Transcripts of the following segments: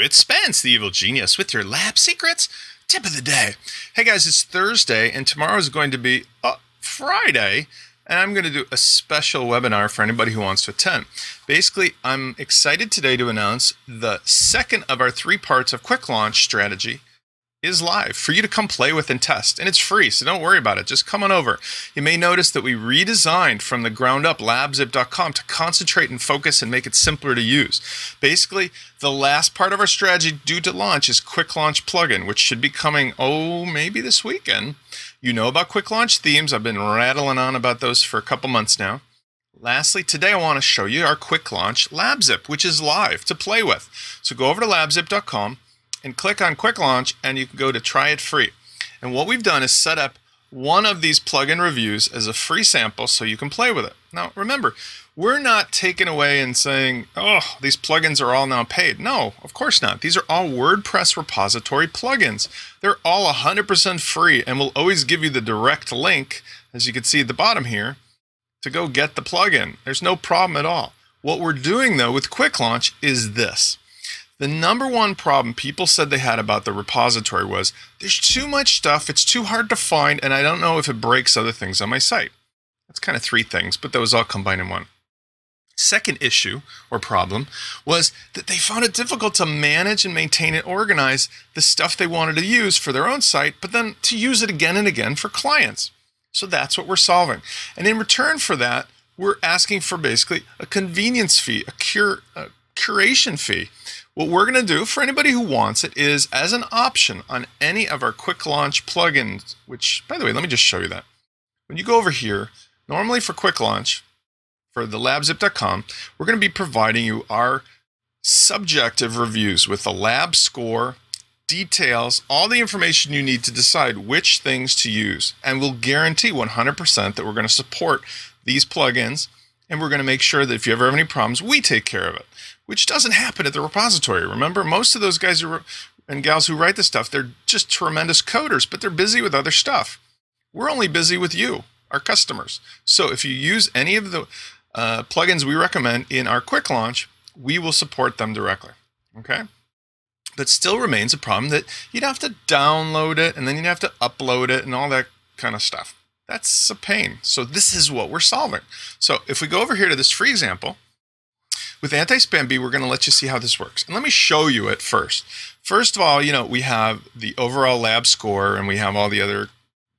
it's Spence, the evil genius, with your lab secrets. Tip of the day. Hey guys, it's Thursday, and tomorrow is going to be uh, Friday, and I'm going to do a special webinar for anybody who wants to attend. Basically, I'm excited today to announce the second of our three parts of Quick Launch strategy is live for you to come play with and test. And it's free, so don't worry about it. Just come on over. You may notice that we redesigned from the ground up labzip.com to concentrate and focus and make it simpler to use. Basically, the last part of our strategy due to launch is Quick Launch plugin, which should be coming, oh, maybe this weekend. You know about Quick Launch themes. I've been rattling on about those for a couple months now. Lastly, today I want to show you our quick launch LabZip, which is live to play with. So go over to labzip.com and click on Quick Launch and you can go to try it free. And what we've done is set up one of these plugin reviews as a free sample so you can play with it. Now, remember, we're not taking away and saying, oh, these plugins are all now paid. No, of course not. These are all WordPress repository plugins. They're all 100% free and we'll always give you the direct link, as you can see at the bottom here, to go get the plugin. There's no problem at all. What we're doing though with Quick Launch is this. The number one problem people said they had about the repository was there's too much stuff, it's too hard to find, and I don't know if it breaks other things on my site. That's kind of three things, but those all combined in one. Second issue or problem was that they found it difficult to manage and maintain and organize the stuff they wanted to use for their own site, but then to use it again and again for clients. So that's what we're solving. And in return for that, we're asking for basically a convenience fee, a, cure, a curation fee. What we're going to do for anybody who wants it is as an option on any of our quick launch plugins, which, by the way, let me just show you that. When you go over here, normally for quick launch, for the labzip.com, we're going to be providing you our subjective reviews with the lab score, details, all the information you need to decide which things to use. And we'll guarantee 100% that we're going to support these plugins and we're going to make sure that if you ever have any problems, we take care of it which doesn't happen at the repository. Remember, most of those guys who, and gals who write the stuff, they're just tremendous coders, but they're busy with other stuff. We're only busy with you, our customers. So if you use any of the uh, plugins we recommend in our quick launch, we will support them directly. Okay? But still remains a problem that you'd have to download it and then you'd have to upload it and all that kind of stuff. That's a pain. So this is what we're solving. So if we go over here to this free example, with Anti-Spam Bee, we're going to let you see how this works. And let me show you it first. First of all, you know, we have the overall lab score and we have all the other,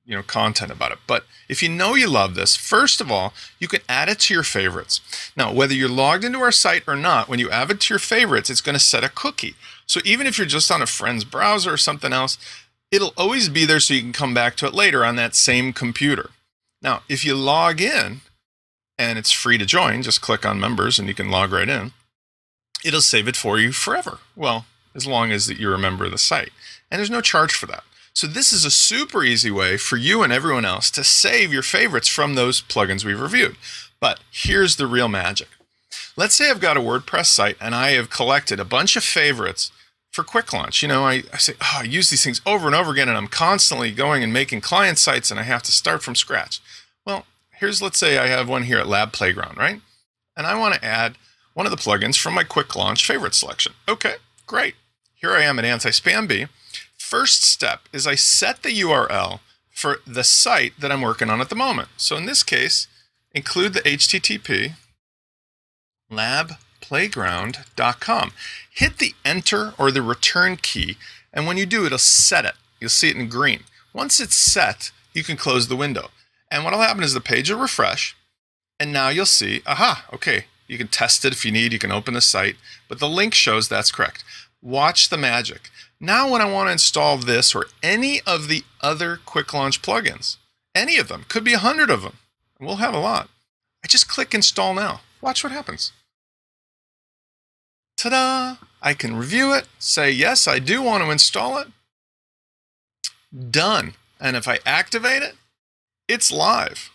you know, content about it. But if you know you love this, first of all, you can add it to your favorites. Now, whether you're logged into our site or not, when you add it to your favorites, it's going to set a cookie. So even if you're just on a friend's browser or something else, it'll always be there so you can come back to it later on that same computer. Now, if you log in and it's free to join. Just click on members and you can log right in. It'll save it for you forever. Well, as long as that you remember the site. And there's no charge for that. So this is a super easy way for you and everyone else to save your favorites from those plugins we've reviewed. But here's the real magic. Let's say I've got a WordPress site and I have collected a bunch of favorites for quick launch. You know, I, I say, oh, I use these things over and over again and I'm constantly going and making client sites and I have to start from scratch. Well, here's let's say I have one here at Lab Playground, right? And I want to add one of the plugins from my quick launch favorite selection. Okay, great. Here I am at Anti-Spam Bee. First step is I set the URL for the site that I'm working on at the moment. So in this case, include the HTTP labplayground.com. Hit the enter or the return key, and when you do, it'll set it. You'll see it in green. Once it's set, you can close the window. And what'll happen is the page will refresh, and now you'll see, aha, okay, you can test it if you need, you can open the site, but the link shows that's correct. Watch the magic. Now when I want to install this or any of the other quick launch plugins, any of them, could be a hundred of them, we'll have a lot. I just click install now. Watch what happens. Ta-da! I can review it, say yes, I do want to install it. Done. And if I activate it, it's live.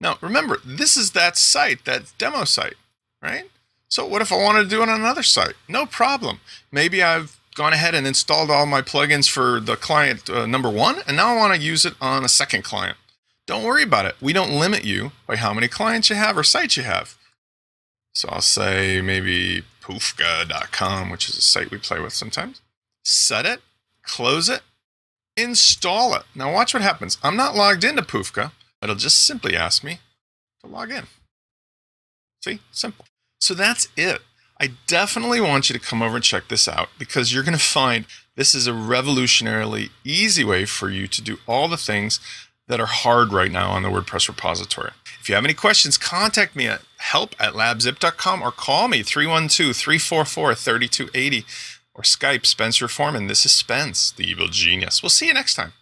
Now, remember, this is that site, that demo site, right? So what if I wanted to do it on another site? No problem. Maybe I've gone ahead and installed all my plugins for the client uh, number one, and now I want to use it on a second client. Don't worry about it. We don't limit you by how many clients you have or sites you have. So I'll say maybe poofka.com, which is a site we play with sometimes. Set it, close it, install it. Now watch what happens. I'm not logged into Poofka. It'll just simply ask me to log in. See, simple. So that's it. I definitely want you to come over and check this out because you're going to find this is a revolutionarily easy way for you to do all the things that are hard right now on the WordPress repository. If you have any questions, contact me at help at labzip.com or call me 312 344 3280 or Skype Spencer Forman. This is Spence, the evil genius. We'll see you next time.